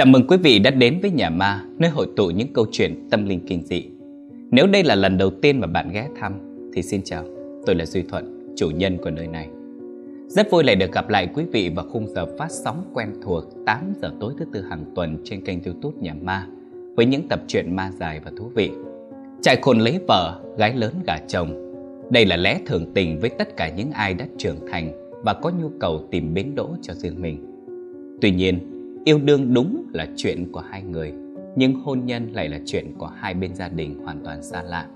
Chào mừng quý vị đã đến với Nhà Ma, nơi hội tụ những câu chuyện tâm linh kinh dị. Nếu đây là lần đầu tiên mà bạn ghé thăm, thì xin chào, tôi là Duy Thuận, chủ nhân của nơi này. Rất vui lại được gặp lại quý vị vào khung giờ phát sóng quen thuộc 8 giờ tối thứ tư hàng tuần trên kênh youtube Nhà Ma với những tập truyện ma dài và thú vị. Trại khôn lấy vợ, gái lớn gả chồng. Đây là lẽ thường tình với tất cả những ai đã trưởng thành và có nhu cầu tìm bến đỗ cho riêng mình. Tuy nhiên, Yêu đương đúng là chuyện của hai người, nhưng hôn nhân lại là chuyện của hai bên gia đình hoàn toàn xa lạ.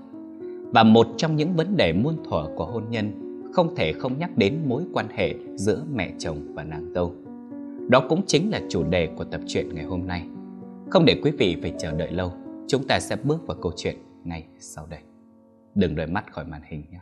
Và một trong những vấn đề muôn thuở của hôn nhân không thể không nhắc đến mối quan hệ giữa mẹ chồng và nàng dâu. Đó cũng chính là chủ đề của tập truyện ngày hôm nay. Không để quý vị phải chờ đợi lâu, chúng ta sẽ bước vào câu chuyện ngay sau đây. Đừng rời mắt khỏi màn hình nhé.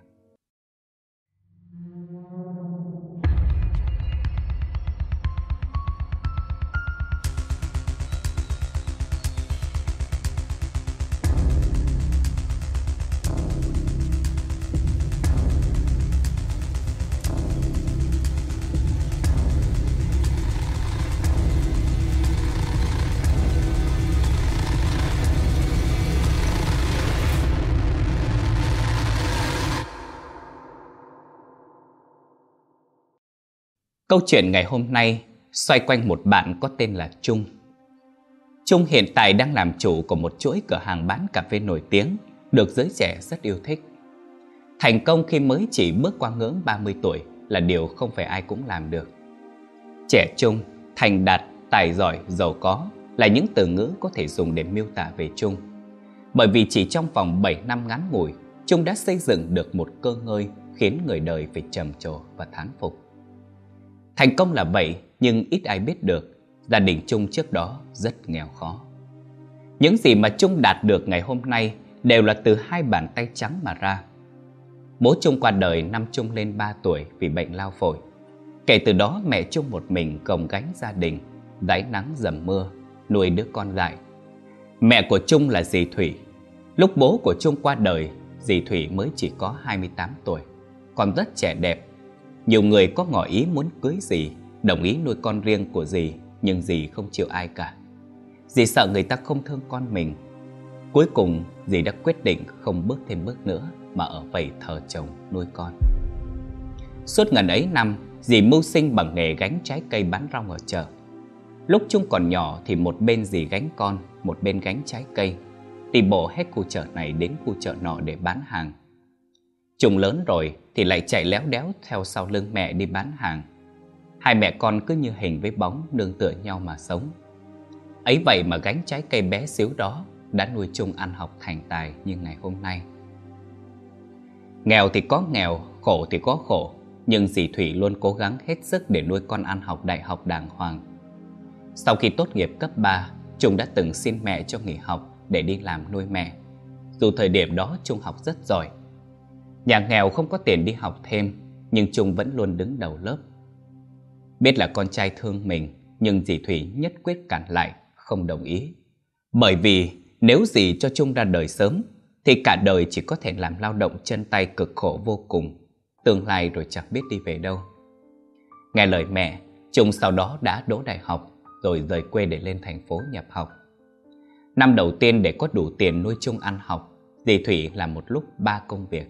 Câu chuyện ngày hôm nay xoay quanh một bạn có tên là Trung. Trung hiện tại đang làm chủ của một chuỗi cửa hàng bán cà phê nổi tiếng, được giới trẻ rất yêu thích. Thành công khi mới chỉ bước qua ngưỡng 30 tuổi là điều không phải ai cũng làm được. Trẻ trung, thành đạt, tài giỏi, giàu có là những từ ngữ có thể dùng để miêu tả về Trung. Bởi vì chỉ trong vòng 7 năm ngắn ngủi, Trung đã xây dựng được một cơ ngơi khiến người đời phải trầm trồ và thán phục. Thành công là vậy, nhưng ít ai biết được, gia đình Trung trước đó rất nghèo khó. Những gì mà Trung đạt được ngày hôm nay đều là từ hai bàn tay trắng mà ra. Bố Trung qua đời năm Trung lên 3 tuổi vì bệnh lao phổi. Kể từ đó mẹ Trung một mình gồng gánh gia đình, đáy nắng dầm mưa, nuôi đứa con dại. Mẹ của Trung là dì Thủy. Lúc bố của Trung qua đời, dì Thủy mới chỉ có 28 tuổi, còn rất trẻ đẹp nhiều người có ngỏ ý muốn cưới dì, đồng ý nuôi con riêng của dì, nhưng dì không chịu ai cả. Dì sợ người ta không thương con mình. Cuối cùng, dì đã quyết định không bước thêm bước nữa mà ở vậy thờ chồng nuôi con. Suốt ngần ấy năm, dì mưu sinh bằng nghề gánh trái cây bán rong ở chợ. Lúc chung còn nhỏ thì một bên dì gánh con, một bên gánh trái cây. Đi bộ hết khu chợ này đến khu chợ nọ để bán hàng. Trung lớn rồi thì lại chạy léo đéo theo sau lưng mẹ đi bán hàng. Hai mẹ con cứ như hình với bóng nương tựa nhau mà sống. Ấy vậy mà gánh trái cây bé xíu đó đã nuôi Chung ăn học thành tài như ngày hôm nay. Nghèo thì có nghèo, khổ thì có khổ, nhưng dì Thủy luôn cố gắng hết sức để nuôi con ăn học đại học đàng hoàng. Sau khi tốt nghiệp cấp 3, Trung đã từng xin mẹ cho nghỉ học để đi làm nuôi mẹ. Dù thời điểm đó Trung học rất giỏi, Nhà nghèo không có tiền đi học thêm, Nhưng Trung vẫn luôn đứng đầu lớp. Biết là con trai thương mình, Nhưng dì Thủy nhất quyết cản lại, Không đồng ý. Bởi vì nếu dì cho Trung ra đời sớm, Thì cả đời chỉ có thể làm lao động chân tay cực khổ vô cùng. Tương lai rồi chẳng biết đi về đâu. Nghe lời mẹ, Trung sau đó đã đỗ đại học, Rồi rời quê để lên thành phố nhập học. Năm đầu tiên để có đủ tiền nuôi Trung ăn học, Dì Thủy làm một lúc ba công việc.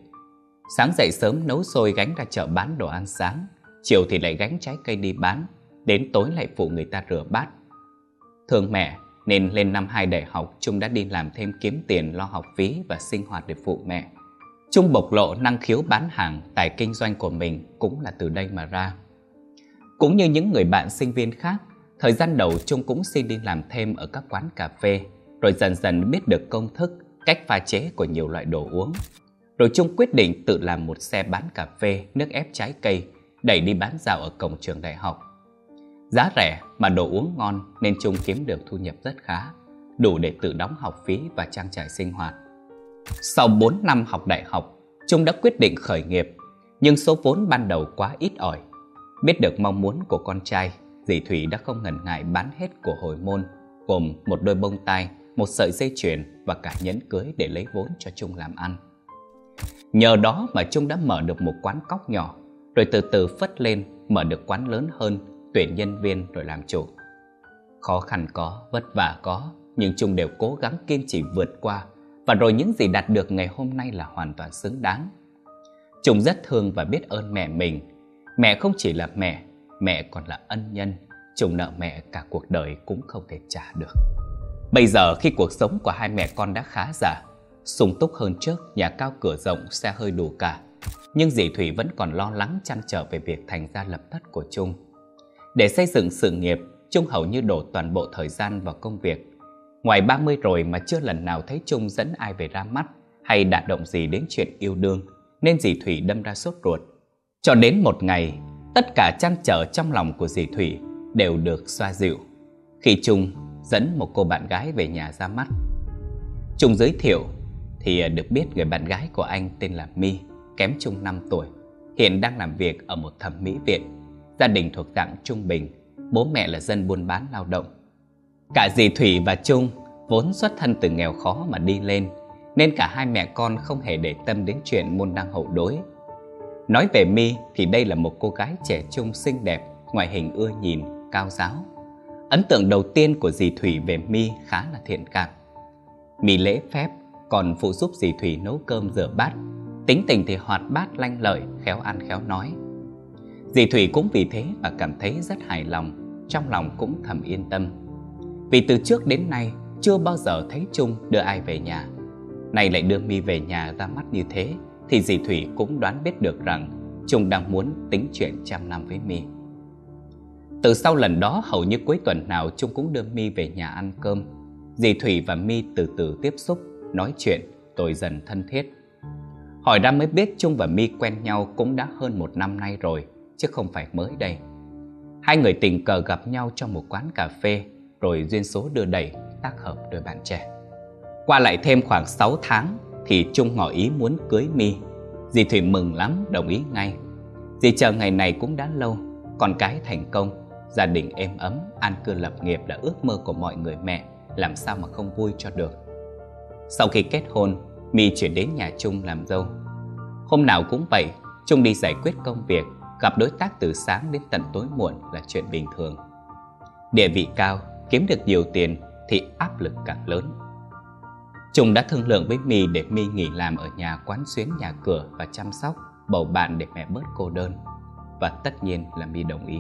Sáng dậy sớm nấu sôi gánh ra chợ bán đồ ăn sáng. Chiều thì lại gánh trái cây đi bán. Đến tối lại phụ người ta rửa bát. Thương mẹ nên lên năm hai đại học Trung đã đi làm thêm kiếm tiền lo học phí và sinh hoạt để phụ mẹ. Trung bộc lộ năng khiếu bán hàng Tài kinh doanh của mình cũng là từ đây mà ra. Cũng như những người bạn sinh viên khác Thời gian đầu Trung cũng xin đi làm thêm ở các quán cà phê Rồi dần dần biết được công thức, cách pha chế của nhiều loại đồ uống rồi Trung quyết định tự làm một xe bán cà phê, nước ép trái cây, đẩy đi bán rào ở cổng trường đại học. Giá rẻ mà đồ uống ngon nên Trung kiếm được thu nhập rất khá, đủ để tự đóng học phí và trang trải sinh hoạt. Sau 4 năm học đại học, Trung đã quyết định khởi nghiệp, nhưng số vốn ban đầu quá ít ỏi. Biết được mong muốn của con trai, dì Thủy đã không ngần ngại bán hết của hồi môn, gồm một đôi bông tai, một sợi dây chuyền và cả nhẫn cưới để lấy vốn cho Trung làm ăn. Nhờ đó mà Trung đã mở được một quán cóc nhỏ, rồi từ từ phất lên mở được quán lớn hơn, tuyển nhân viên rồi làm chủ. Khó khăn có, vất vả có, nhưng Trung đều cố gắng kiên trì vượt qua và rồi những gì đạt được ngày hôm nay là hoàn toàn xứng đáng. Trung rất thương và biết ơn mẹ mình. Mẹ không chỉ là mẹ, mẹ còn là ân nhân. Trung nợ mẹ cả cuộc đời cũng không thể trả được. Bây giờ khi cuộc sống của hai mẹ con đã khá giả, sung túc hơn trước, nhà cao cửa rộng, xe hơi đủ cả. Nhưng dì Thủy vẫn còn lo lắng chăn trở về việc thành ra lập thất của Trung. Để xây dựng sự nghiệp, Trung hầu như đổ toàn bộ thời gian vào công việc. Ngoài 30 rồi mà chưa lần nào thấy Trung dẫn ai về ra mắt hay đả động gì đến chuyện yêu đương, nên dì Thủy đâm ra sốt ruột. Cho đến một ngày, tất cả chăn trở trong lòng của dì Thủy đều được xoa dịu. Khi Trung dẫn một cô bạn gái về nhà ra mắt. Trung giới thiệu thì à, được biết người bạn gái của anh tên là My, kém Chung 5 tuổi, hiện đang làm việc ở một thẩm mỹ viện. Gia đình thuộc dạng trung bình, bố mẹ là dân buôn bán lao động. Cả dì Thủy và Trung vốn xuất thân từ nghèo khó mà đi lên, nên cả hai mẹ con không hề để tâm đến chuyện môn đăng hậu đối. Nói về My thì đây là một cô gái trẻ trung xinh đẹp, ngoại hình ưa nhìn, cao giáo. Ấn tượng đầu tiên của dì Thủy về My khá là thiện cảm. My lễ phép, còn phụ giúp dì Thủy nấu cơm rửa bát. Tính tình thì hoạt bát lanh lợi, khéo ăn khéo nói. Dì Thủy cũng vì thế mà cảm thấy rất hài lòng, trong lòng cũng thầm yên tâm. Vì từ trước đến nay chưa bao giờ thấy Trung đưa ai về nhà. Nay lại đưa Mi về nhà ra mắt như thế, thì dì Thủy cũng đoán biết được rằng Trung đang muốn tính chuyện trăm năm với Mi. Từ sau lần đó hầu như cuối tuần nào Trung cũng đưa Mi về nhà ăn cơm. Dì Thủy và Mi từ từ tiếp xúc, nói chuyện, tôi dần thân thiết. Hỏi ra mới biết Trung và Mi quen nhau cũng đã hơn một năm nay rồi, chứ không phải mới đây. Hai người tình cờ gặp nhau trong một quán cà phê, rồi duyên số đưa đẩy, tác hợp đôi bạn trẻ. Qua lại thêm khoảng 6 tháng thì Trung ngỏ ý muốn cưới Mi. Dì Thủy mừng lắm, đồng ý ngay. Dì chờ ngày này cũng đã lâu, con cái thành công, gia đình êm ấm, an cư lập nghiệp là ước mơ của mọi người mẹ, làm sao mà không vui cho được. Sau khi kết hôn, My chuyển đến nhà Trung làm dâu. Hôm nào cũng vậy, Trung đi giải quyết công việc, gặp đối tác từ sáng đến tận tối muộn là chuyện bình thường. Địa vị cao, kiếm được nhiều tiền thì áp lực càng lớn. Trung đã thương lượng với My để My nghỉ làm ở nhà quán xuyến nhà cửa và chăm sóc, bầu bạn để mẹ bớt cô đơn. Và tất nhiên là My đồng ý.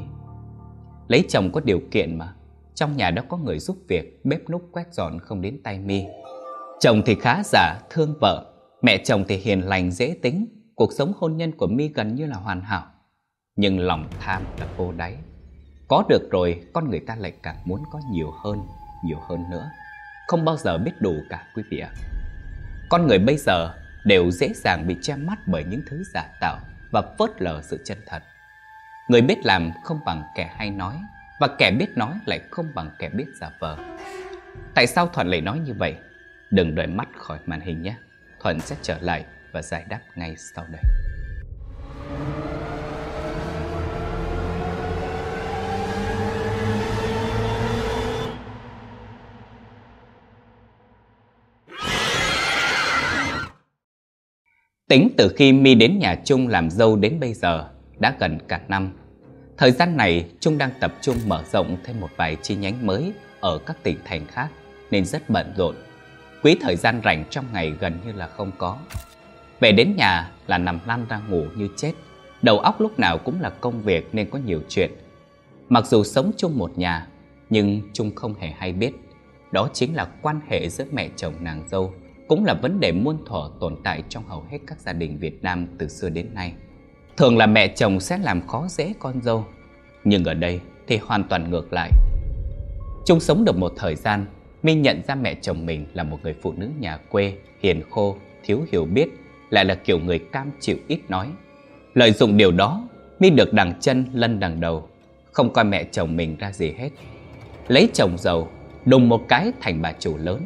Lấy chồng có điều kiện mà, trong nhà đó có người giúp việc, bếp núc quét dọn không đến tay My. Chồng thì khá giả, thương vợ, mẹ chồng thì hiền lành dễ tính, cuộc sống hôn nhân của My gần như là hoàn hảo. Nhưng lòng tham là vô đáy. Có được rồi, con người ta lại càng muốn có nhiều hơn, nhiều hơn nữa. Không bao giờ biết đủ cả quý vị ạ. Con người bây giờ đều dễ dàng bị che mắt bởi những thứ giả tạo và phớt lờ sự chân thật. Người biết làm không bằng kẻ hay nói, và kẻ biết nói lại không bằng kẻ biết giả vờ. Tại sao Thuận lại nói như vậy? Đừng đợi mắt khỏi màn hình nhé. Thuận sẽ trở lại và giải đáp ngay sau đây. Tính từ khi Mi đến nhà Trung làm dâu đến bây giờ, đã gần cả năm. Thời gian này, Trung đang tập trung mở rộng thêm một vài chi nhánh mới ở các tỉnh thành khác, nên rất bận rộn. Quý thời gian rảnh trong ngày gần như là không có. Về đến nhà là nằm lăn ra ngủ như chết. Đầu óc lúc nào cũng là công việc nên có nhiều chuyện. Mặc dù sống chung một nhà, nhưng Trung không hề hay biết. Đó chính là quan hệ giữa mẹ chồng nàng dâu cũng là vấn đề muôn thuở tồn tại trong hầu hết các gia đình Việt Nam từ xưa đến nay. Thường là mẹ chồng sẽ làm khó dễ con dâu, nhưng ở đây thì hoàn toàn ngược lại. Chung sống được một thời gian, Minh nhận ra mẹ chồng mình là một người phụ nữ nhà quê, hiền khô, thiếu hiểu biết, lại là kiểu người cam chịu ít nói. Lợi dụng điều đó, Mi được đằng chân lân đằng đầu, không coi mẹ chồng mình ra gì hết. Lấy chồng giàu, đùng một cái thành bà chủ lớn.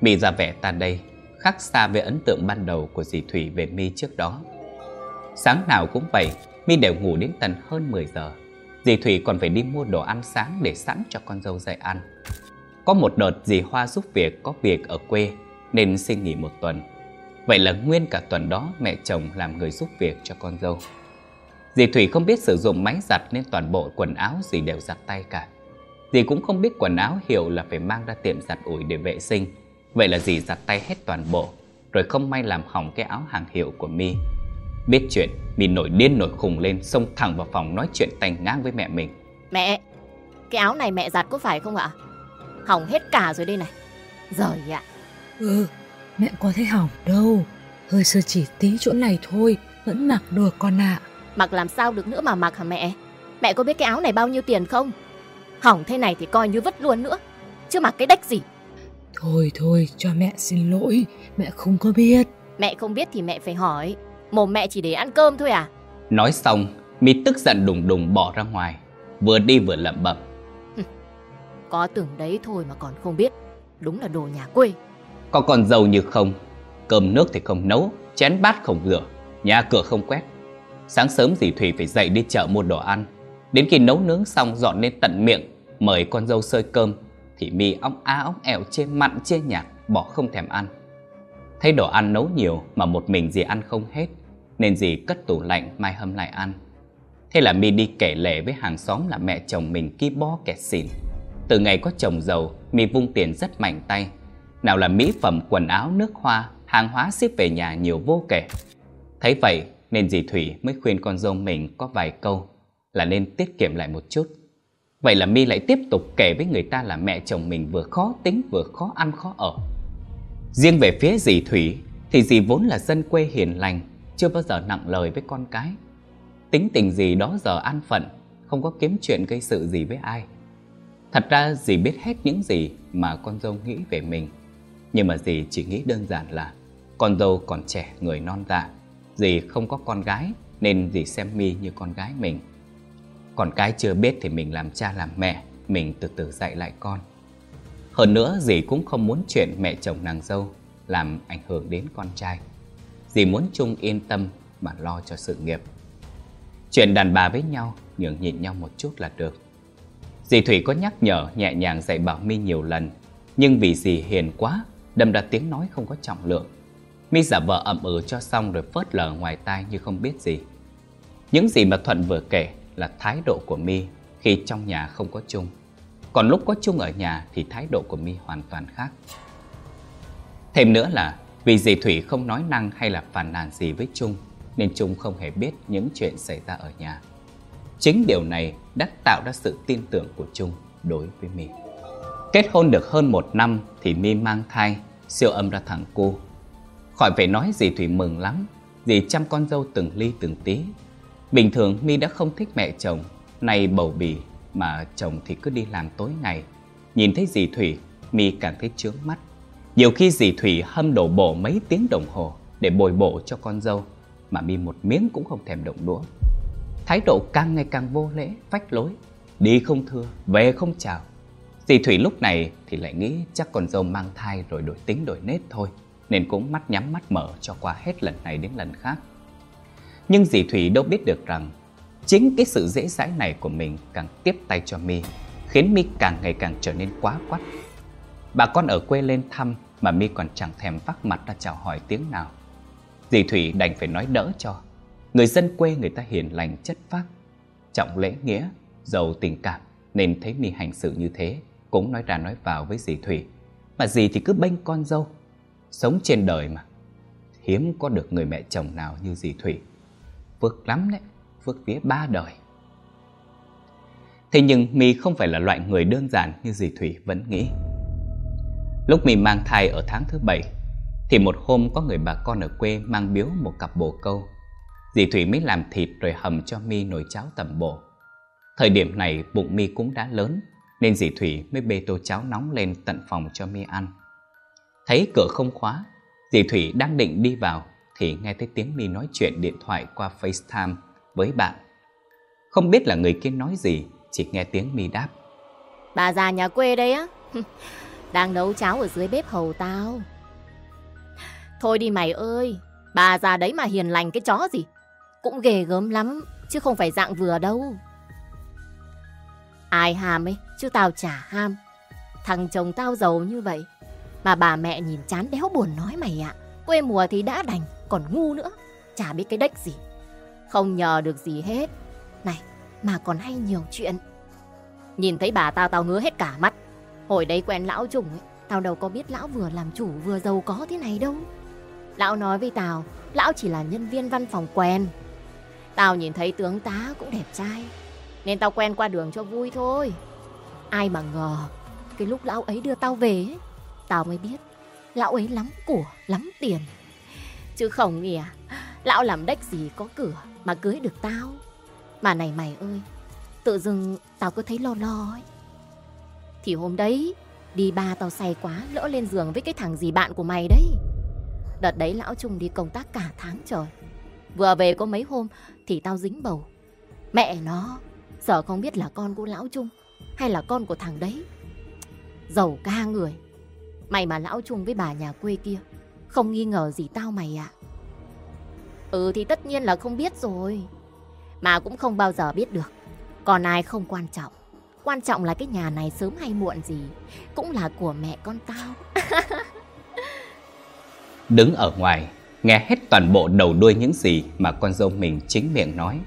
Mi ra vẻ ta đây, khác xa với ấn tượng ban đầu của dì Thủy về Mi trước đó. Sáng nào cũng vậy, Mi đều ngủ đến tận hơn 10 giờ. Dì Thủy còn phải đi mua đồ ăn sáng để sẵn cho con dâu dậy ăn. Có một đợt dì Hoa giúp việc có việc ở quê nên xin nghỉ một tuần. Vậy là nguyên cả tuần đó mẹ chồng làm người giúp việc cho con dâu. Dì Thủy không biết sử dụng máy giặt nên toàn bộ quần áo dì đều giặt tay cả. Dì cũng không biết quần áo hiệu là phải mang ra tiệm giặt ủi để vệ sinh. Vậy là dì giặt tay hết toàn bộ, rồi không may làm hỏng cái áo hàng hiệu của mi. Biết chuyện, mi nổi điên nổi khùng lên, xông thẳng vào phòng nói chuyện tành ngang với mẹ mình. Mẹ, cái áo này mẹ giặt có phải không ạ? Hỏng hết cả rồi đây này. Giời ạ. Ừ, mẹ có thấy hỏng đâu. Hơi sơ chỉ tí chỗ này thôi, vẫn mặc được con ạ. Mặc làm sao được nữa mà mặc hả mẹ? Mẹ có biết cái áo này bao nhiêu tiền không? Hỏng thế này thì coi như vứt luôn nữa. Chứ mặc cái đách gì. Thôi thôi, cho mẹ xin lỗi, mẹ không có biết. Mẹ không biết thì mẹ phải hỏi. Mồm mẹ chỉ để ăn cơm thôi à? Nói xong, mi tức giận đùng đùng bỏ ra ngoài, vừa đi vừa lẩm bẩm. Có tưởng đấy thôi mà còn không biết. Đúng là đồ nhà quê. Có còn giàu như không, cơm nước thì không nấu, chén bát không rửa, nhà cửa không quét. Sáng sớm dì Thủy phải dậy đi chợ mua đồ ăn. Đến khi nấu nướng xong dọn lên tận miệng, mời con dâu sơi cơm, thì mi óng á óng ẻo chê mặn chê nhạt, bỏ không thèm ăn. Thấy đồ ăn nấu nhiều mà một mình dì ăn không hết, nên dì cất tủ lạnh mai hâm lại ăn. Thế là mi đi kể lể với hàng xóm là mẹ chồng mình ký bó kẹt xỉn. Từ ngày có chồng giàu, mi vung tiền rất mạnh tay. Nào là mỹ phẩm, quần áo, nước hoa, hàng hóa ship về nhà nhiều vô kể. Thấy vậy nên dì Thủy mới khuyên con dâu mình có vài câu là nên tiết kiệm lại một chút. Vậy là mi lại tiếp tục kể với người ta là mẹ chồng mình vừa khó tính vừa khó ăn khó ở. Riêng về phía dì Thủy thì dì vốn là dân quê hiền lành, chưa bao giờ nặng lời với con cái. Tính tình Dì đó giờ an phận, không có kiếm chuyện gây sự gì với ai. Thật ra dì biết hết những gì mà con dâu nghĩ về mình. Nhưng mà dì chỉ nghĩ đơn giản là con dâu còn trẻ, người non dạ. Dì không có con gái nên dì xem mi như con gái mình. Còn cái chưa biết thì mình làm cha làm mẹ, mình từ từ dạy lại con. Hơn nữa dì cũng không muốn chuyện mẹ chồng nàng dâu làm ảnh hưởng đến con trai. Dì muốn chung yên tâm mà lo cho sự nghiệp. Chuyện đàn bà với nhau nhường nhịn nhau một chút là được. Dì Thủy có nhắc nhở nhẹ nhàng dạy bảo mi nhiều lần, nhưng vì dì hiền quá, đâm ra tiếng nói không có trọng lượng. Mi giả vờ ậm ừ cho xong rồi phớt lờ ngoài tai như không biết gì. Những gì mà Thuận vừa kể là thái độ của Mi khi trong nhà không có chung. Còn lúc có chung ở nhà thì thái độ của Mi hoàn toàn khác. Thêm nữa là vì dì Thủy không nói năng hay là phàn nàn gì với Trung nên Trung không hề biết những chuyện xảy ra ở nhà. Chính điều này đã tạo ra sự tin tưởng của Trung đối với Mi. Kết hôn được hơn một năm thì Mi mang thai, siêu âm ra thằng cô. Khỏi phải nói gì Thủy mừng lắm, dì chăm con dâu từng ly từng tí. Bình thường Mi đã không thích mẹ chồng, nay bầu bì mà chồng thì cứ đi làm tối ngày. Nhìn thấy dì Thủy, Mi càng thấy chướng mắt. Nhiều khi dì Thủy hâm đổ bộ mấy tiếng đồng hồ để bồi bộ cho con dâu, mà Mi một miếng cũng không thèm động đũa. Thái độ càng ngày càng vô lễ, phách lối, đi không thưa, về không chào. Dì Thủy lúc này thì lại nghĩ chắc con dâu mang thai rồi đổi tính đổi nết thôi, nên cũng mắt nhắm mắt mở cho qua hết lần này đến lần khác. Nhưng dì Thủy đâu biết được rằng chính cái sự dễ dãi này của mình càng tiếp tay cho Mi, khiến Mi càng ngày càng trở nên quá quắt. Bà con ở quê lên thăm mà Mi còn chẳng thèm vác mặt ra chào hỏi tiếng nào. Dì Thủy đành phải nói đỡ cho. Người dân quê người ta hiền lành chất phác, trọng lễ nghĩa, giàu tình cảm nên thấy Mi hành xử như thế cũng nói ra nói vào với dì Thủy. Mà dì thì cứ bênh con dâu, sống trên đời mà. Hiếm có được người mẹ chồng nào như dì Thủy. Phước lắm đấy, phước vía ba đời. Thế nhưng Mi không phải là loại người đơn giản như dì Thủy vẫn nghĩ. Lúc Mi mang thai ở tháng thứ bảy, thì một hôm có người bà con ở quê mang biếu một cặp bồ câu. Dì Thủy mới làm thịt rồi hầm cho Mi nồi cháo tẩm bổ. Thời điểm này bụng Mi cũng đã lớn, nên dì Thủy mới bê tô cháo nóng lên tận phòng cho Mi ăn. Thấy cửa không khóa, dì Thủy đang định đi vào thì nghe thấy tiếng Mi nói chuyện điện thoại qua FaceTime với bạn. Không biết là người kia nói gì, chỉ nghe tiếng Mi đáp. Bà già nhà quê đây á. Đang nấu cháo ở dưới bếp hầu tao. Thôi đi mày ơi, bà già đấy mà hiền lành cái chó gì. Cũng ghê gớm lắm, chứ không phải dạng vừa đâu. Ai ham ấy, chứ tao chả ham. Thằng chồng tao giàu như vậy. Mà bà mẹ nhìn chán đéo buồn nói mày ạ. Quê mùa thì đã đành, còn ngu nữa. Chả biết cái đếch gì. Không nhờ được gì hết. Này, mà còn hay nhiều chuyện. Nhìn thấy bà tao tao ngứa hết cả mắt. Hồi đấy quen lão trùng ấy, tao đâu có biết lão vừa làm chủ vừa giàu có thế này đâu. Lão nói với tao, lão chỉ là nhân viên văn phòng quen. Tao nhìn thấy tướng tá cũng đẹp trai, nên tao quen qua đường cho vui thôi. Ai mà ngờ, cái lúc lão ấy đưa tao về ấy, tao mới biết lão ấy lắm của, lắm tiền. Chứ không nhỉ lão làm đếch gì có cửa mà cưới được tao. Mà này mày ơi, tự dưng tao cứ thấy lo lo ấy. Thì hôm đấy, đi ba tao say quá, lỡ lên giường với cái thằng gì bạn của mày đấy. Đợt đấy lão Trung đi công tác cả tháng trời. Vừa về có mấy hôm thì tao dính bầu. Mẹ nó, sợ không biết là con của lão Trung hay là con của thằng đấy. Giàu ca người. Mày mà lão Trung với bà nhà quê kia, không nghi ngờ gì tao mày ạ. Ừ thì tất nhiên là không biết rồi. Mà cũng không bao giờ biết được. Còn ai không quan trọng. Quan trọng là cái nhà này sớm hay muộn gì cũng là của mẹ con tao. Đứng ở ngoài, nghe hết toàn bộ đầu đuôi những gì mà con dâu mình chính miệng nói.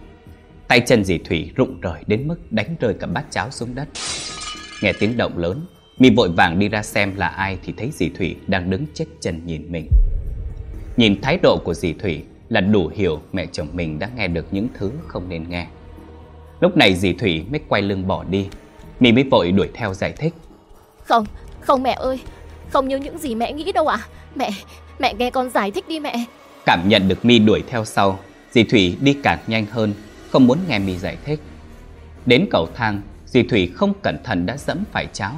Tay chân dì Thủy rụng rời đến mức đánh rơi cả bát cháo xuống đất. Nghe tiếng động lớn, mi vội vàng đi ra xem là ai thì thấy dì Thủy đang đứng chết chân nhìn mình. Nhìn thái độ của dì Thủy là đủ hiểu mẹ chồng mình đã nghe được những thứ không nên nghe. Lúc này dì Thủy mới quay lưng bỏ đi, mi mới vội đuổi theo giải thích. Không, không mẹ ơi, không như những gì mẹ nghĩ đâu ạ. Mẹ, mẹ nghe con giải thích đi mẹ. Cảm nhận được mi đuổi theo sau, dì Thủy đi càng nhanh hơn, không muốn nghe mi giải thích. Đến cầu thang, dì Thủy không cẩn thận đã dẫm phải cháo,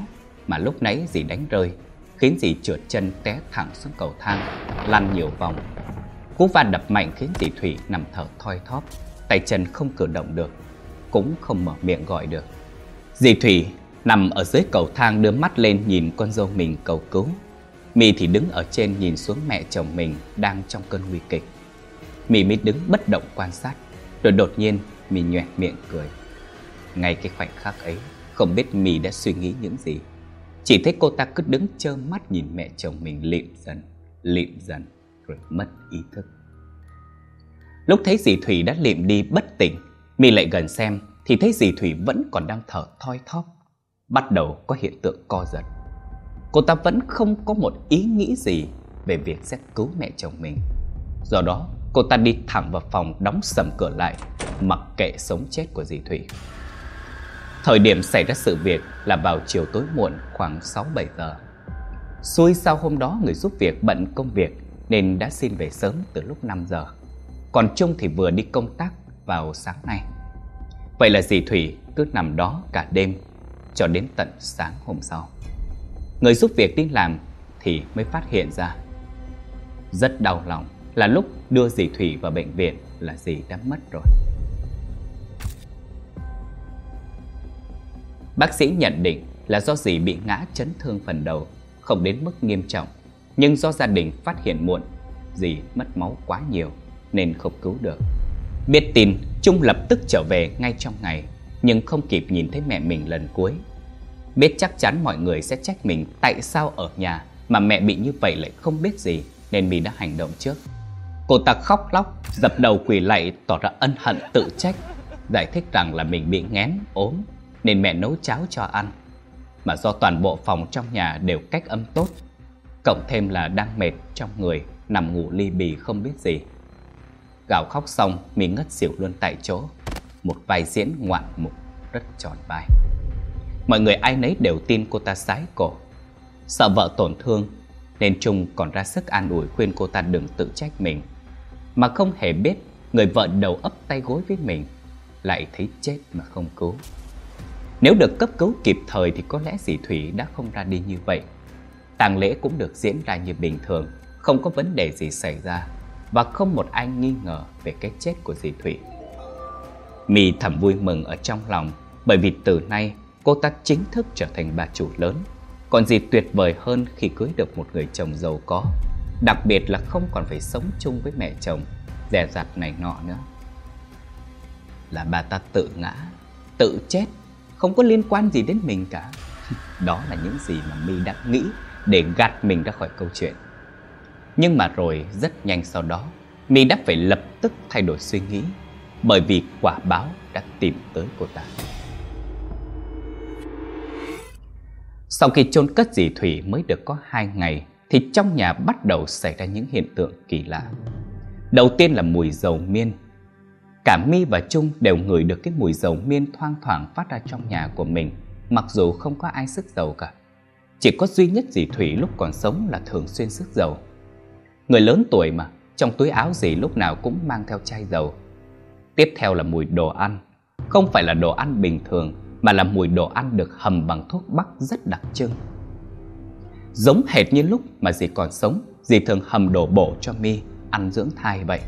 mà lúc nãy dì đánh rơi, khiến dì trượt chân té thẳng xuống cầu thang, lăn nhiều vòng. Cú va đập mạnh khiến dì Thủy nằm thở thoi thóp, tay chân không cử động được, cũng không mở miệng gọi được. Dì Thủy nằm ở dưới cầu thang đưa mắt lên nhìn con dâu mình cầu cứu. Mì thì đứng ở trên nhìn xuống mẹ chồng mình đang trong cơn nguy kịch. Mì mới đứng bất động quan sát, rồi đột nhiên Mì nhoẹt miệng cười. Ngay cái khoảnh khắc ấy, không biết Mì đã suy nghĩ những gì. Chỉ thấy cô ta cứ đứng trơ mắt nhìn mẹ chồng mình lịm dần, lịm dần, rồi mất ý thức. Lúc thấy dì Thủy đã lịm đi bất tỉnh, Mì lại gần xem thì thấy dì Thủy vẫn còn đang thở thoi thóp, bắt đầu có hiện tượng co giật. Cô ta vẫn không có một ý nghĩ gì về việc sẽ cứu mẹ chồng mình. Do đó, cô ta đi thẳng vào phòng đóng sầm cửa lại, mặc kệ sống chết của dì Thủy. Thời điểm xảy ra sự việc là vào chiều tối muộn khoảng 6-7 giờ. Xui sau hôm đó người giúp việc bận công việc nên đã xin về sớm từ lúc 5 giờ. Còn Trung thì vừa đi công tác vào sáng nay. Vậy là dì Thủy cứ nằm đó cả đêm cho đến tận sáng hôm sau. Người giúp việc đi làm thì mới phát hiện ra. Rất đau lòng là lúc đưa dì Thủy vào bệnh viện là dì đã mất rồi. Bác sĩ nhận định là do dì bị ngã chấn thương phần đầu, không đến mức nghiêm trọng. Nhưng do gia đình phát hiện muộn, dì mất máu quá nhiều nên không cứu được. Biết tin, Trung lập tức trở về ngay trong ngày, nhưng không kịp nhìn thấy mẹ mình lần cuối. Biết chắc chắn mọi người sẽ trách mình tại sao ở nhà mà mẹ bị như vậy lại không biết gì, nên mình đã hành động trước. Cô ta khóc lóc, dập đầu quỳ lạy tỏ ra ân hận tự trách, giải thích rằng là mình bị ngén, ốm, nên mẹ nấu cháo cho ăn. Mà do toàn bộ phòng trong nhà đều cách âm tốt, cộng thêm là đang mệt trong người, nằm ngủ ly bì không biết gì. Gào khóc xong, mình ngất xỉu luôn tại chỗ. Một vai diễn ngoạn mục rất tròn vai. Mọi người ai nấy đều tin cô ta sái cổ. Sợ vợ tổn thương, nên Trung còn ra sức an ủi khuyên cô ta đừng tự trách mình. Mà không hề biết người vợ đầu ấp tay gối với mình lại thấy chết mà không cứu. Nếu được cấp cứu kịp thời thì có lẽ dì Thủy đã không ra đi như vậy. tang lễ cũng được diễn ra như bình thường, không có vấn đề gì xảy ra và không một ai nghi ngờ về cái chết của dì Thủy. mì thầm vui mừng ở trong lòng bởi vì từ nay cô ta chính thức trở thành bà chủ lớn. Còn gì tuyệt vời hơn khi cưới được một người chồng giàu có, đặc biệt là không còn phải sống chung với mẹ chồng, dè dặt này nọ nữa. Là bà ta tự ngã, tự chết, không có liên quan gì đến mình cả. Đó là những gì mà My đã nghĩ để gạt mình ra khỏi câu chuyện. Nhưng mà rồi rất nhanh sau đó, My đã phải lập tức thay đổi suy nghĩ bởi vì quả báo đã tìm tới cô ta. Sau khi chôn cất dì Thủy mới được có hai ngày thì trong nhà bắt đầu xảy ra những hiện tượng kỳ lạ. Đầu tiên là mùi dầu miên. Cả Mi và Trung đều ngửi được cái mùi dầu miên thoang thoảng phát ra trong nhà của mình, mặc dù không có ai sức dầu cả. Chỉ có duy nhất dì Thủy lúc còn sống là thường xuyên sức dầu. Người lớn tuổi mà, trong túi áo dì lúc nào cũng mang theo chai dầu. Tiếp theo là mùi đồ ăn. Không phải là đồ ăn bình thường, mà là mùi đồ ăn được hầm bằng thuốc bắc rất đặc trưng. Giống hệt như lúc mà dì còn sống, dì thường hầm đồ bổ cho mi ăn dưỡng thai vậy.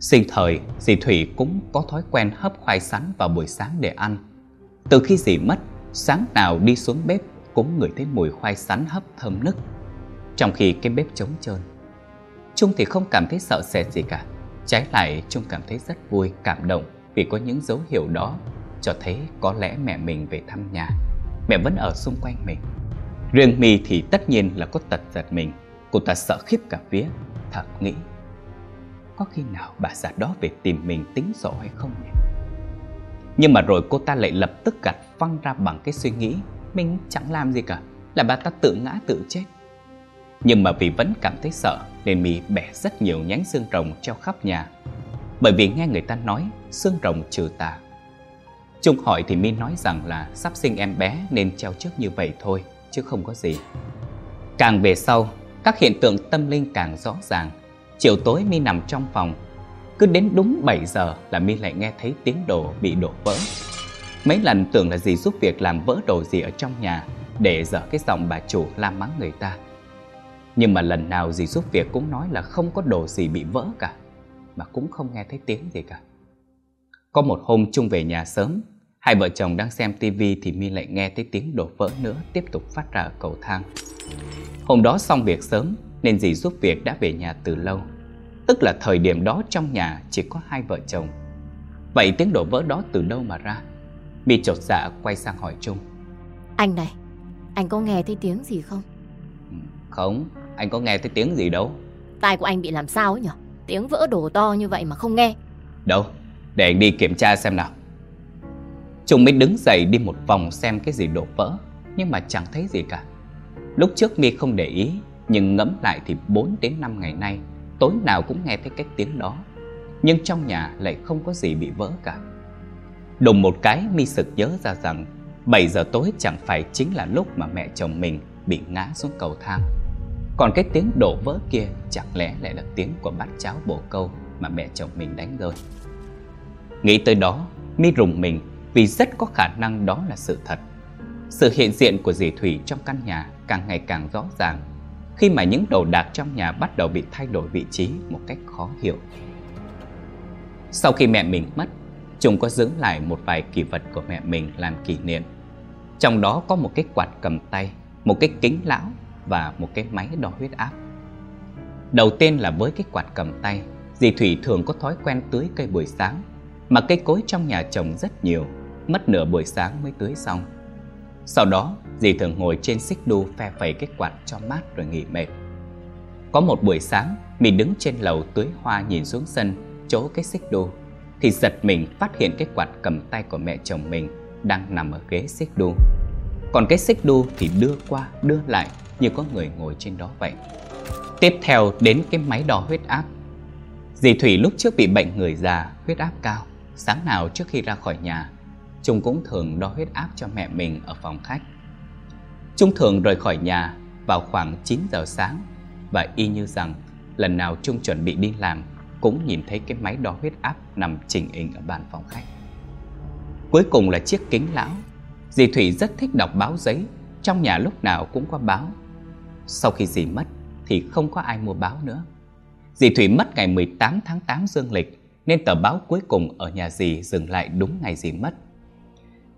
Sinh thời, dì Thủy cũng có thói quen hấp khoai sắn vào buổi sáng để ăn. Từ khi dì mất, sáng nào đi xuống bếp cũng ngửi thấy mùi khoai sắn hấp thơm nức. Trong khi cái bếp trống trơn. Trung thì không cảm thấy sợ sệt gì cả. Trái lại, Trung cảm thấy rất vui, cảm động vì có những dấu hiệu đó cho thấy có lẽ mẹ mình về thăm nhà. Mẹ vẫn ở xung quanh mình. Riêng mi thì tất nhiên là có tật giật mình. Cô ta sợ khiếp cả vía, thầm nghĩ. Có khi nào bà già đó về tìm mình tính sổ hay không nhỉ? Nhưng mà rồi cô ta lại lập tức gạt văng ra bằng cái suy nghĩ Mình chẳng làm gì cả, là bà ta tự ngã tự chết Nhưng mà vì vẫn cảm thấy sợ Nên mi bẻ rất nhiều nhánh xương rồng treo khắp nhà Bởi vì nghe người ta nói xương rồng trừ tà Trung hỏi thì mi nói rằng là sắp sinh em bé nên treo trước như vậy thôi chứ không có gì. Càng về sau, các hiện tượng tâm linh càng rõ ràng. Chiều tối mi nằm trong phòng, cứ đến đúng 7 giờ là mi lại nghe thấy tiếng đồ bị đổ vỡ. Mấy lần tưởng là gì giúp việc làm vỡ đồ gì ở trong nhà để dở cái giọng bà chủ la mắng người ta. Nhưng mà lần nào dì giúp việc cũng nói là không có đồ gì bị vỡ cả, mà cũng không nghe thấy tiếng gì cả. Có một hôm chung về nhà sớm, hai vợ chồng đang xem tivi thì mi lại nghe thấy tiếng đổ vỡ nữa tiếp tục phát ra ở cầu thang. Hôm đó xong việc sớm nên dì giúp việc đã về nhà từ lâu. Tức là thời điểm đó trong nhà chỉ có hai vợ chồng. Vậy tiếng đổ vỡ đó từ đâu mà ra? Mi chột dạ quay sang hỏi Trung. Anh này, anh có nghe thấy tiếng gì không? Ừ, không, anh có nghe thấy tiếng gì đâu. Tai của anh bị làm sao ấy nhỉ? Tiếng vỡ đổ to như vậy mà không nghe. Đâu, để anh đi kiểm tra xem nào. Trung mới đứng dậy đi một vòng xem cái gì đổ vỡ, nhưng mà chẳng thấy gì cả. Lúc trước mi không để ý, nhưng ngẫm lại thì 4 đến 5 ngày nay, tối nào cũng nghe thấy cái tiếng đó. Nhưng trong nhà lại không có gì bị vỡ cả. Đùng một cái mi sực nhớ ra rằng 7 giờ tối chẳng phải chính là lúc mà mẹ chồng mình bị ngã xuống cầu thang. Còn cái tiếng đổ vỡ kia chẳng lẽ lại là tiếng của bát cháo bổ câu mà mẹ chồng mình đánh rơi. Nghĩ tới đó, mi rùng mình vì rất có khả năng đó là sự thật. Sự hiện diện của dì Thủy trong căn nhà càng ngày càng rõ ràng khi mà những đồ đạc trong nhà bắt đầu bị thay đổi vị trí một cách khó hiểu. Sau khi mẹ mình mất, chúng có giữ lại một vài kỷ vật của mẹ mình làm kỷ niệm. Trong đó có một cái quạt cầm tay, một cái kính lão và một cái máy đo huyết áp. Đầu tiên là với cái quạt cầm tay, dì Thủy thường có thói quen tưới cây buổi sáng, mà cây cối trong nhà trồng rất nhiều, mất nửa buổi sáng mới tưới xong. Sau đó, dì thường ngồi trên xích đu phe phẩy cái quạt cho mát rồi nghỉ mệt. Có một buổi sáng, mình đứng trên lầu tưới hoa nhìn xuống sân, chỗ cái xích đu, thì giật mình phát hiện cái quạt cầm tay của mẹ chồng mình đang nằm ở ghế xích đu. Còn cái xích đu thì đưa qua, đưa lại như có người ngồi trên đó vậy. Tiếp theo đến cái máy đo huyết áp. Dì Thủy lúc trước bị bệnh người già, huyết áp cao. Sáng nào trước khi ra khỏi nhà, Trung cũng thường đo huyết áp cho mẹ mình ở phòng khách. Trung thường rời khỏi nhà vào khoảng 9 giờ sáng và y như rằng lần nào Trung chuẩn bị đi làm cũng nhìn thấy cái máy đo huyết áp nằm chỉnh hình ở bàn phòng khách. Cuối cùng là chiếc kính lão. Dì Thủy rất thích đọc báo giấy, trong nhà lúc nào cũng có báo. Sau khi dì mất thì không có ai mua báo nữa. Dì Thủy mất ngày 18 tháng 8 dương lịch nên tờ báo cuối cùng ở nhà dì dừng lại đúng ngày dì mất.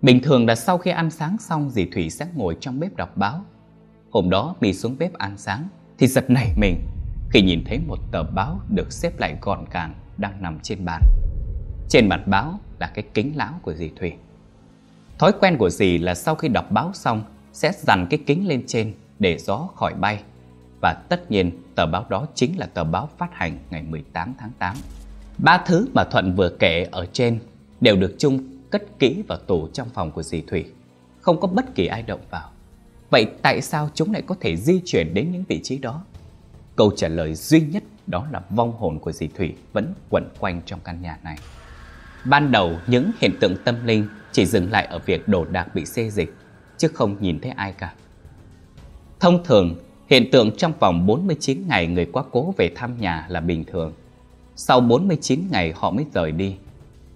Bình thường là sau khi ăn sáng xong dì Thủy sẽ ngồi trong bếp đọc báo. Hôm đó đi xuống bếp ăn sáng thì giật nảy mình khi nhìn thấy một tờ báo được xếp lại gọn gàng đang nằm trên bàn. Trên mặt báo là cái kính lão của dì Thủy. Thói quen của dì là sau khi đọc báo xong sẽ dằn cái kính lên trên để gió khỏi bay. Và tất nhiên tờ báo đó chính là tờ báo phát hành ngày 18 tháng 8. Ba thứ mà Thuận vừa kể ở trên đều được chung cất kỹ vào tủ trong phòng của dì Thủy. không có bất kỳ ai động vào. Vậy tại sao chúng lại có thể di chuyển đến những vị trí đó? Câu trả lời duy nhất đó là vong hồn của dì Thủy vẫn quẩn quanh trong căn nhà này. Ban đầu những hiện tượng tâm linh chỉ dừng lại ở việc đồ đạc bị xê dịch, chứ không nhìn thấy ai cả. Thông thường, hiện tượng trong vòng 49 ngày người quá cố về thăm nhà là bình thường. Sau 49 ngày họ mới rời đi.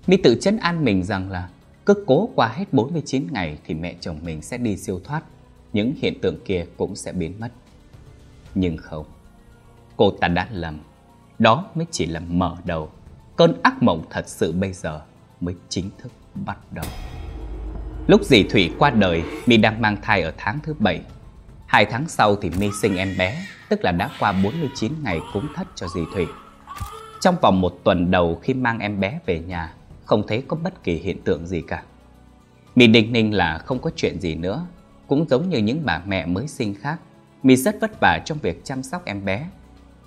Mi tự chấn an mình rằng là cứ cố qua hết 49 ngày thì mẹ chồng mình sẽ đi siêu thoát. Những hiện tượng kia cũng sẽ biến mất. Nhưng không, cô ta đã lầm. Đó mới chỉ là mở đầu. Cơn ác mộng thật sự bây giờ mới chính thức bắt đầu. Lúc dì Thủy qua đời, Mi đang mang thai ở tháng thứ bảy. Hai tháng sau thì Mi sinh em bé, tức là đã qua 49 ngày cúng thất cho dì Thủy. Trong vòng một tuần đầu khi mang em bé về nhà, không thấy có bất kỳ hiện tượng gì cả. Mì đinh ninh là không có chuyện gì nữa, cũng giống như những bà mẹ mới sinh khác. Mì rất vất vả trong việc chăm sóc em bé.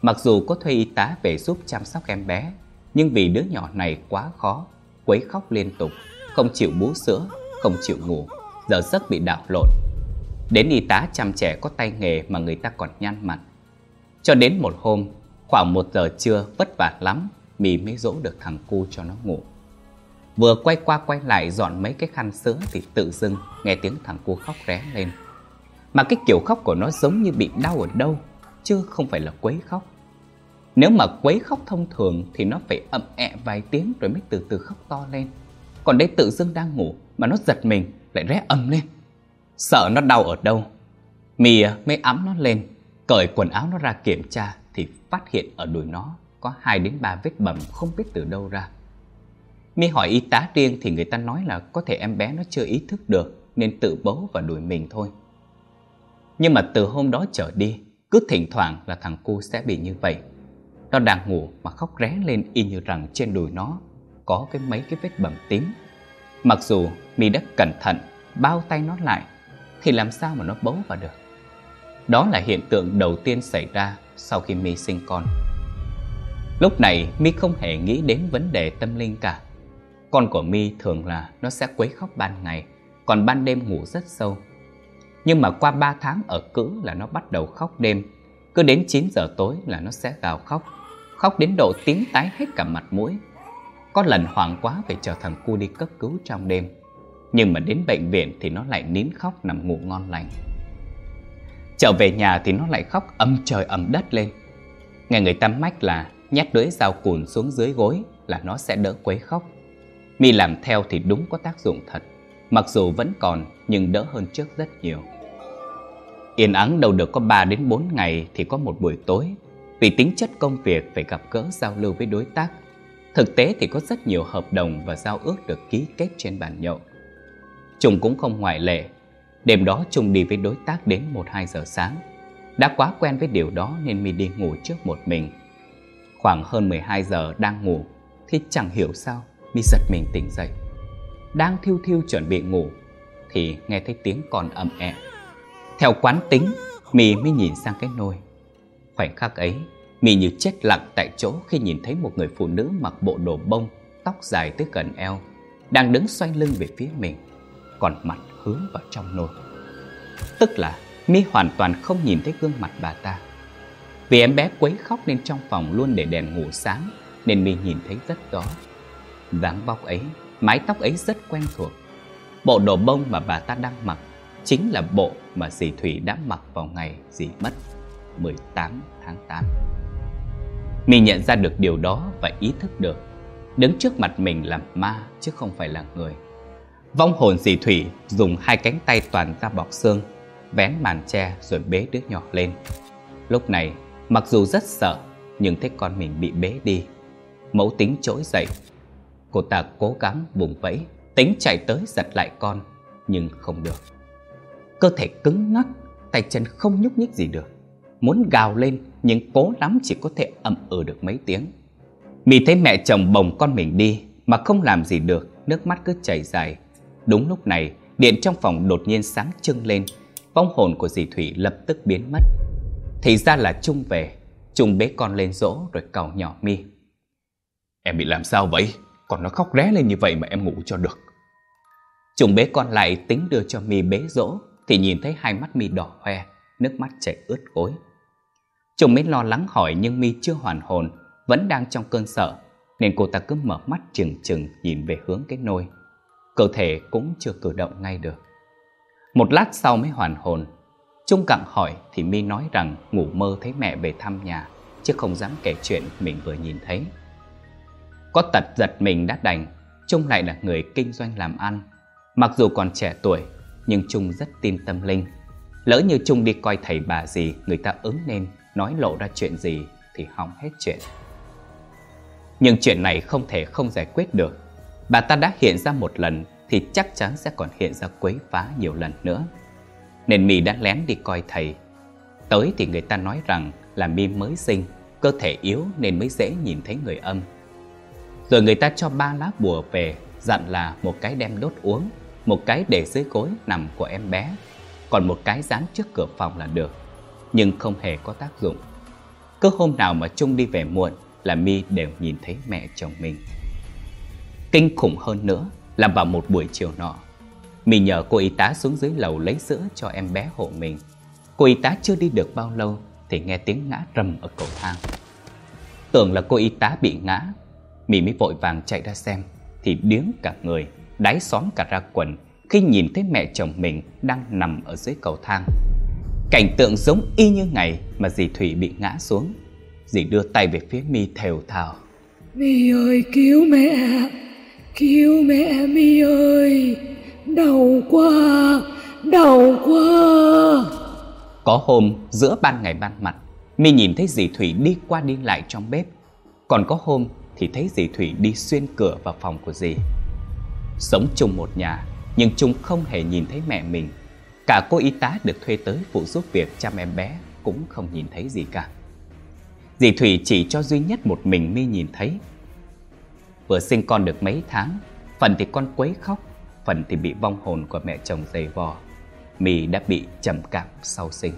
Mặc dù có thuê y tá về giúp chăm sóc em bé, nhưng vì đứa nhỏ này quá khó, quấy khóc liên tục, không chịu bú sữa, không chịu ngủ, giờ giấc bị đảo lộn. Đến y tá chăm trẻ có tay nghề mà người ta còn nhăn mặt. Cho đến một hôm, khoảng một giờ trưa vất vả lắm, mì mới dỗ được thằng cu cho nó ngủ. Vừa quay qua quay lại dọn mấy cái khăn sữa thì tự dưng nghe tiếng thằng cu khóc ré lên. Mà cái kiểu khóc của nó giống như bị đau ở đâu, chứ không phải là quấy khóc. Nếu mà quấy khóc thông thường thì nó phải ậm ẹ vài tiếng rồi mới từ từ khóc to lên. Còn đây tự dưng đang ngủ mà nó giật mình lại ré ầm lên. Sợ nó đau ở đâu. Mì mới ấm nó lên, cởi quần áo nó ra kiểm tra thì phát hiện ở đùi nó có 2 đến 3 vết bầm không biết từ đâu ra. Mi hỏi y tá riêng thì người ta nói là có thể em bé nó chưa ý thức được nên tự bấu vào đùi mình thôi. Nhưng mà từ hôm đó trở đi, cứ thỉnh thoảng là thằng cu sẽ bị như vậy. Nó đang ngủ mà khóc ré lên y như rằng trên đùi nó có cái mấy cái vết bầm tím. Mặc dù Mi đã cẩn thận bao tay nó lại thì làm sao mà nó bấu vào được. Đó là hiện tượng đầu tiên xảy ra sau khi Mi sinh con. Lúc này Mi không hề nghĩ đến vấn đề tâm linh cả. Con của Mi thường là nó sẽ quấy khóc ban ngày, còn ban đêm ngủ rất sâu. Nhưng mà qua 3 tháng ở cữ là nó bắt đầu khóc đêm, cứ đến 9 giờ tối là nó sẽ gào khóc, khóc đến độ tím tái hết cả mặt mũi. Có lần hoảng quá phải chờ thằng cu đi cấp cứu trong đêm, nhưng mà đến bệnh viện thì nó lại nín khóc nằm ngủ ngon lành. Trở về nhà thì nó lại khóc âm trời ầm đất lên. Nghe người ta mách là nhét lưỡi dao cùn xuống dưới gối là nó sẽ đỡ quấy khóc. Mi làm theo thì đúng có tác dụng thật, mặc dù vẫn còn nhưng đỡ hơn trước rất nhiều. Yên ắng đâu được có 3 đến 4 ngày thì có một buổi tối, vì tính chất công việc phải gặp gỡ giao lưu với đối tác. Thực tế thì có rất nhiều hợp đồng và giao ước được ký kết trên bàn nhậu. Trung cũng không ngoại lệ. Đêm đó Trung đi với đối tác đến 1-2 giờ sáng. Đã quá quen với điều đó nên Mi đi ngủ trước một mình. Khoảng hơn 12 giờ đang ngủ thì chẳng hiểu sao Mi giật mình tỉnh dậy. Đang thiêu thiêu chuẩn bị ngủ thì nghe thấy tiếng còn ầm ẹ. Theo quán tính, Mi mới nhìn sang cái nôi. Khoảnh khắc ấy, Mi như chết lặng tại chỗ khi nhìn thấy một người phụ nữ mặc bộ đồ bông, tóc dài tới gần eo, đang đứng xoay lưng về phía mình, còn mặt hướng vào trong nồi. Tức là Mi hoàn toàn không nhìn thấy gương mặt bà ta. Vì em bé quấy khóc nên trong phòng luôn để đèn ngủ sáng, nên Mi nhìn thấy rất rõ dáng vóc ấy, mái tóc ấy rất quen thuộc. Bộ đồ bông mà bà ta đang mặc chính là bộ mà dì Thủy đã mặc vào ngày dì mất 18 tháng 8. Mi nhận ra được điều đó và ý thức được đứng trước mặt mình là ma chứ không phải là người. Vong hồn dì Thủy dùng hai cánh tay toàn ra bọc xương, vén màn che rồi bế đứa nhỏ lên. Lúc này, mặc dù rất sợ, nhưng thấy con mình bị bế đi. Mẫu tính trỗi dậy. Cô ta cố gắng vùng vẫy, tính chạy tới giật lại con, nhưng không được. Cơ thể cứng ngắc, tay chân không nhúc nhích gì được. Muốn gào lên, nhưng cố lắm chỉ có thể ậm ừ được mấy tiếng. Mì thấy mẹ chồng bồng con mình đi, mà không làm gì được, nước mắt cứ chảy dài. Đúng lúc này, điện trong phòng đột nhiên sáng trưng lên, vong hồn của dì Thủy lập tức biến mất. Thì ra là Trung về, Trung bế con lên dỗ rồi cầu nhỏ mi. Em bị làm sao vậy? Còn nó khóc ré lên như vậy mà em ngủ cho được. Trùng bế con lại tính đưa cho mi bế dỗ thì nhìn thấy hai mắt mi đỏ hoe, nước mắt chảy ướt gối. Trùng mới lo lắng hỏi nhưng mi chưa hoàn hồn, vẫn đang trong cơn sợ nên cô ta cứ mở mắt chừng chừng nhìn về hướng cái nôi. Cơ thể cũng chưa cử động ngay được. Một lát sau mới hoàn hồn. Trung cặng hỏi thì mi nói rằng ngủ mơ thấy mẹ về thăm nhà, chứ không dám kể chuyện mình vừa nhìn thấy. Có tật giật mình đã đành, Trung lại là người kinh doanh làm ăn. Mặc dù còn trẻ tuổi, nhưng Trung rất tin tâm linh. Lỡ như Trung đi coi thầy bà gì, người ta ứng nên nói lộ ra chuyện gì thì hỏng hết chuyện. Nhưng chuyện này không thể không giải quyết được. Bà ta đã hiện ra một lần thì chắc chắn sẽ còn hiện ra quấy phá nhiều lần nữa. Nên mi đã lén đi coi thầy. Tới thì người ta nói rằng là mi mới sinh, cơ thể yếu nên mới dễ nhìn thấy người âm. Rồi người ta cho ba lá bùa về, dặn là một cái đem đốt uống, một cái để dưới gối nằm của em bé, còn một cái dán trước cửa phòng là được. Nhưng không hề có tác dụng. Cứ hôm nào mà Trung đi về muộn là mi đều nhìn thấy mẹ chồng mình. Kinh khủng hơn nữa là vào một buổi chiều nọ, mi nhờ cô y tá xuống dưới lầu lấy sữa cho em bé hộ mình. Cô y tá chưa đi được bao lâu thì nghe tiếng ngã rầm ở cầu thang. Tưởng là cô y tá bị ngã, mi mới vội vàng chạy ra xem thì điếng cả người, đáy xóm cả ra quần khi nhìn thấy mẹ chồng mình đang nằm ở dưới cầu thang. Cảnh tượng giống y như ngày mà dì Thủy bị ngã xuống. Dì đưa tay về phía mi thều thào. Mi ơi cứu mẹ Cứu mẹ Mi ơi Đau quá Đau quá. Có hôm giữa ban ngày ban mặt Mi nhìn thấy dì Thủy đi qua đi lại trong bếp. Còn có hôm thì thấy dì Thủy đi xuyên cửa vào phòng của dì. Sống chung một nhà, Nhưng chung không hề nhìn thấy mẹ mình. Cả cô y tá được thuê tới phụ giúp việc chăm em bé Cũng không nhìn thấy gì cả. Dì Thủy chỉ cho duy nhất một mình mi nhìn thấy. Vừa sinh con được mấy tháng, Phần thì con quấy khóc, Phần thì bị vong hồn của mẹ chồng dày vò. Mi đã bị trầm cảm sau sinh.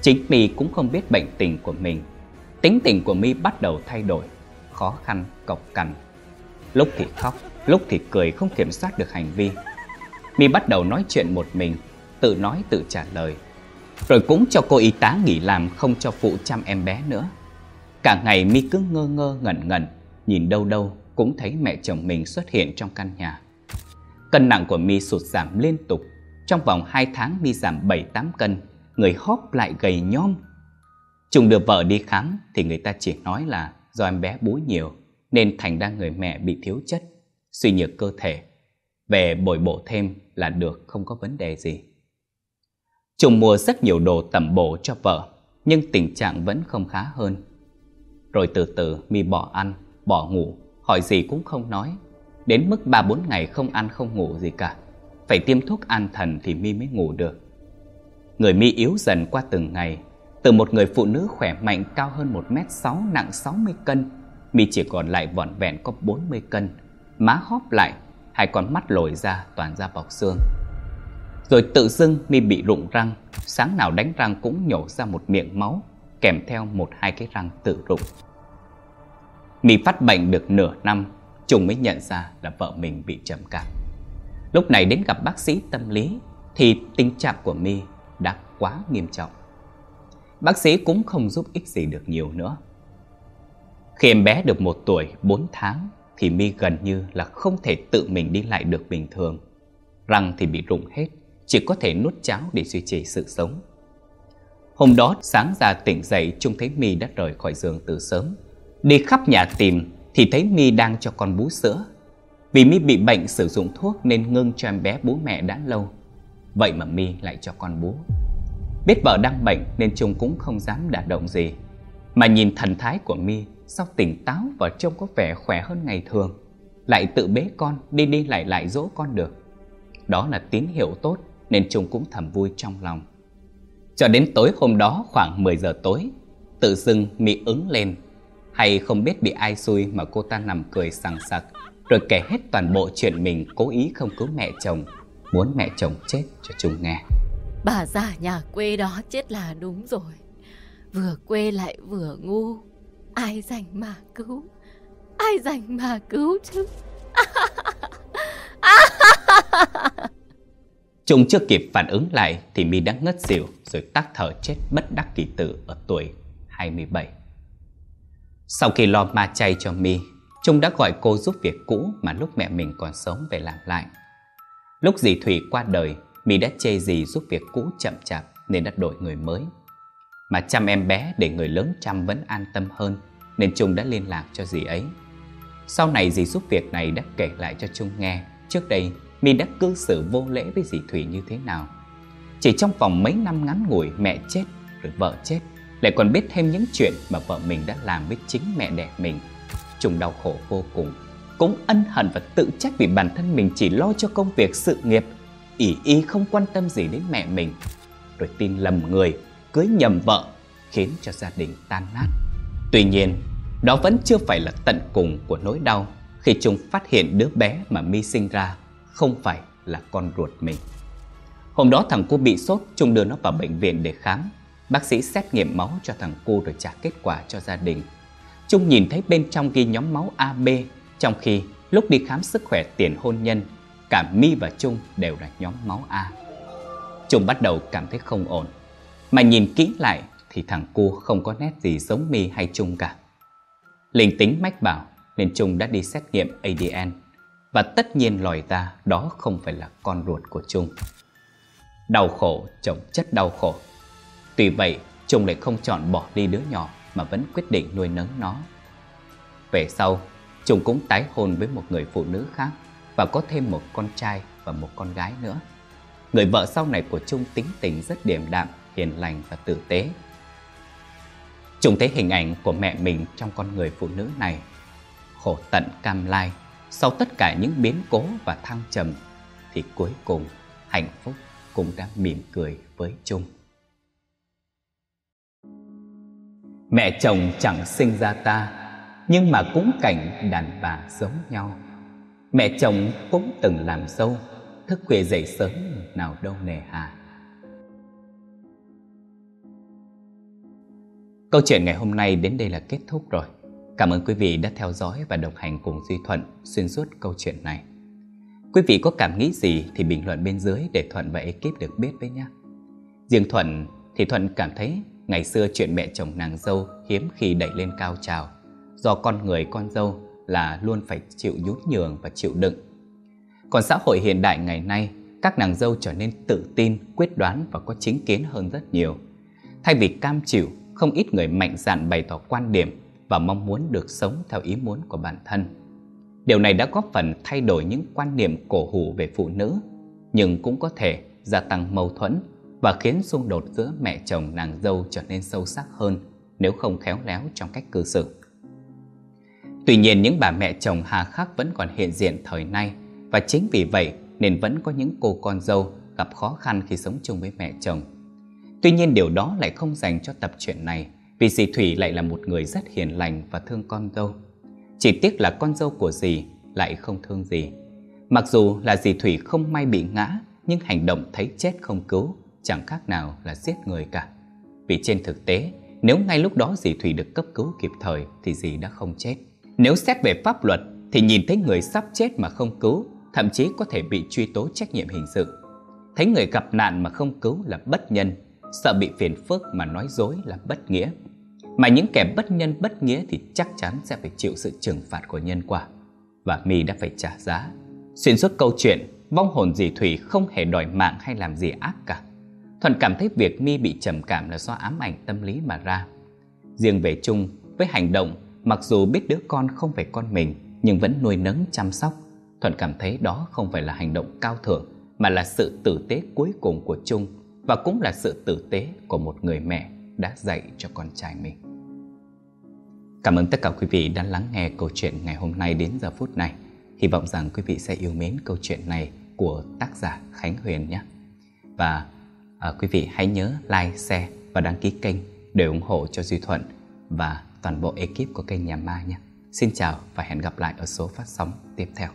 Chính Mi cũng không biết bệnh tình của mình. Tính tình của Mi bắt đầu thay đổi. Khó khăn, cộc cằn. Lúc thì khóc, lúc thì cười không kiểm soát được hành vi. Mi bắt đầu nói chuyện một mình Tự nói tự trả lời. Rồi cũng cho cô y tá nghỉ làm không cho phụ chăm em bé nữa. Cả ngày mi cứ ngơ ngơ ngẩn ngẩn Nhìn đâu đâu cũng thấy mẹ chồng mình xuất hiện trong căn nhà. Cân nặng của mi sụt giảm liên tục. Trong vòng 2 tháng mi giảm 7-8 cân Người hóp lại gầy nhom. Trùng đưa vợ đi khám Thì người ta chỉ nói là do em bé bú nhiều Nên thành ra người mẹ bị thiếu chất Suy nhược cơ thể Về bồi bổ thêm là được không có vấn đề gì Trùng mua rất nhiều đồ tẩm bổ cho vợ, nhưng tình trạng vẫn không khá hơn. Rồi từ từ mi bỏ ăn, bỏ ngủ, hỏi gì cũng không nói. Đến mức 3-4 ngày không ăn không ngủ gì cả. Phải tiêm thuốc an thần thì mi mới ngủ được. Người mi yếu dần qua từng ngày. Từ một người phụ nữ khỏe mạnh cao hơn 1m6 nặng 60 cân, mi chỉ còn lại vỏn vẹn có 40 cân. Má hóp lại, hai con mắt lồi ra toàn ra bọc xương. Rồi tự dưng mi bị rụng răng Sáng nào đánh răng cũng nhổ ra một miệng máu Kèm theo một hai cái răng tự rụng Mi phát bệnh được nửa năm Trùng mới nhận ra là vợ mình bị trầm cảm Lúc này đến gặp bác sĩ tâm lý Thì tình trạng của Mi đã quá nghiêm trọng Bác sĩ cũng không giúp ích gì được nhiều nữa Khi em bé được một tuổi, bốn tháng, Thì Mi gần như là không thể tự mình đi lại được bình thường Răng thì bị rụng hết, chỉ có thể nuốt cháo để duy trì sự sống. Hôm đó, sáng ra tỉnh dậy, trông thấy Mi đã rời khỏi giường từ sớm. Đi khắp nhà tìm, thì thấy Mi đang cho con bú sữa. Vì Mi bị bệnh sử dụng thuốc nên ngưng cho em bé bú mẹ đã lâu. Vậy mà Mi lại cho con bú. Biết vợ đang bệnh nên Trung cũng không dám đả động gì. Mà nhìn thần thái của Mi sao tỉnh táo và trông có vẻ khỏe hơn ngày thường. Lại tự bế con đi đi lại lại dỗ con được. Đó là tín hiệu tốt nên Trung cũng thầm vui trong lòng. Cho đến tối hôm đó khoảng 10 giờ tối, tự dưng mi ứng lên. Hay không biết bị ai xui mà cô ta nằm cười sằng sặc, rồi kể hết toàn bộ chuyện mình cố ý không cứu mẹ chồng, muốn mẹ chồng chết cho Trung nghe. Bà già nhà quê đó chết là đúng rồi. Vừa quê lại vừa ngu. Ai dành mà cứu? Ai dành mà cứu chứ? Trung chưa kịp phản ứng lại thì mi đã ngất xỉu rồi tắc thở chết bất đắc kỳ tử ở tuổi 27. Sau khi lo ma chay cho mi, Trung đã gọi cô giúp việc cũ mà lúc mẹ mình còn sống về làm lại. Lúc dì Thủy qua đời, mi đã chê gì giúp việc cũ chậm chạp nên đã đổi người mới. Mà chăm em bé để người lớn chăm vẫn an tâm hơn nên Trung đã liên lạc cho dì ấy. Sau này dì giúp việc này đã kể lại cho Trung nghe trước đây mi đã cư xử vô lễ với dì Thủy như thế nào. Chỉ trong vòng mấy năm ngắn ngủi mẹ chết rồi vợ chết lại còn biết thêm những chuyện mà vợ mình đã làm với chính mẹ đẻ mình. Trung đau khổ vô cùng, cũng ân hận và tự trách vì bản thân mình chỉ lo cho công việc sự nghiệp, ỷ y không quan tâm gì đến mẹ mình. Rồi tin lầm người, cưới nhầm vợ, khiến cho gia đình tan nát. Tuy nhiên, đó vẫn chưa phải là tận cùng của nỗi đau khi chúng phát hiện đứa bé mà mi sinh ra không phải là con ruột mình. Hôm đó thằng cu bị sốt, chúng đưa nó vào bệnh viện để khám. Bác sĩ xét nghiệm máu cho thằng cu rồi trả kết quả cho gia đình. Trung nhìn thấy bên trong ghi nhóm máu AB, trong khi lúc đi khám sức khỏe tiền hôn nhân, cả Mi và Trung đều là nhóm máu A. Trung bắt đầu cảm thấy không ổn. Mà nhìn kỹ lại thì thằng cu không có nét gì giống Mi hay Trung cả. Linh tính mách bảo nên Trung đã đi xét nghiệm ADN và tất nhiên lòi ra đó không phải là con ruột của Trung. Đau khổ chồng chất đau khổ. Tuy vậy, Trung lại không chọn bỏ đi đứa nhỏ mà vẫn quyết định nuôi nấng nó. Về sau, Trung cũng tái hôn với một người phụ nữ khác và có thêm một con trai và một con gái nữa. Người vợ sau này của Trung tính tình rất điềm đạm, hiền lành và tử tế. Trung thấy hình ảnh của mẹ mình trong con người phụ nữ này. Khổ tận cam lai, sau tất cả những biến cố và thăng trầm, thì cuối cùng hạnh phúc cũng đã mỉm cười với Trung. Mẹ chồng chẳng sinh ra ta, nhưng mà cũng cảnh đàn bà giống nhau. Mẹ chồng cũng từng làm dâu, thức khuya dậy sớm nào đâu nề hà. Câu chuyện ngày hôm nay đến đây là kết thúc rồi. Cảm ơn quý vị đã theo dõi và đồng hành cùng Duy Thuận xuyên suốt câu chuyện này. Quý vị có cảm nghĩ gì thì bình luận bên dưới để Thuận và ekip được biết với nhé. Riêng Thuận thì Thuận cảm thấy ngày xưa chuyện mẹ chồng nàng dâu hiếm khi đẩy lên cao trào do con người con dâu là luôn phải chịu nhún nhường và chịu đựng. Còn xã hội hiện đại ngày nay, các nàng dâu trở nên tự tin, quyết đoán và có chính kiến hơn rất nhiều. Thay vì cam chịu, không ít người mạnh dạn bày tỏ quan điểm và mong muốn được sống theo ý muốn của bản thân. Điều này đã góp phần thay đổi những quan niệm cổ hủ về phụ nữ, nhưng cũng có thể gia tăng mâu thuẫn và khiến xung đột giữa mẹ chồng nàng dâu trở nên sâu sắc hơn nếu không khéo léo trong cách cư xử. Tuy nhiên những bà mẹ chồng hà khắc vẫn còn hiện diện thời nay và chính vì vậy nên vẫn có những cô con dâu gặp khó khăn khi sống chung với mẹ chồng. Tuy nhiên điều đó lại không dành cho tập truyện này vì dì Thủy lại là một người rất hiền lành và thương con dâu. Chỉ tiếc là con dâu của dì lại không thương dì. Mặc dù là dì Thủy không may bị ngã, nhưng hành động thấy chết không cứu chẳng khác nào là giết người cả. Vì trên thực tế, nếu ngay lúc đó dì Thủy được cấp cứu kịp thời thì dì đã không chết. Nếu xét về pháp luật thì nhìn thấy người sắp chết mà không cứu, thậm chí có thể bị truy tố trách nhiệm hình sự. Thấy người gặp nạn mà không cứu là bất nhân, sợ bị phiền phức mà nói dối là bất nghĩa. Mà những kẻ bất nhân bất nghĩa thì chắc chắn sẽ phải chịu sự trừng phạt của nhân quả. Và My đã phải trả giá. Xuyên suốt câu chuyện, vong hồn dì Thủy không hề đòi mạng hay làm gì ác cả. Thuận cảm thấy việc My bị trầm cảm là do ám ảnh tâm lý mà ra. Riêng về chung, với hành động, mặc dù biết đứa con không phải con mình, nhưng vẫn nuôi nấng chăm sóc, Thuận cảm thấy đó không phải là hành động cao thượng, mà là sự tử tế cuối cùng của Trung và cũng là sự tử tế của một người mẹ đã dạy cho con trai mình. Cảm ơn tất cả quý vị đã lắng nghe câu chuyện ngày hôm nay đến giờ phút này. Hy vọng rằng quý vị sẽ yêu mến câu chuyện này của tác giả Khánh Huyền nhé. Và à, quý vị hãy nhớ like, share và đăng ký kênh để ủng hộ cho Duy Thuận và toàn bộ ekip của kênh Nhà Ma nhé. Xin chào và hẹn gặp lại ở số phát sóng tiếp theo.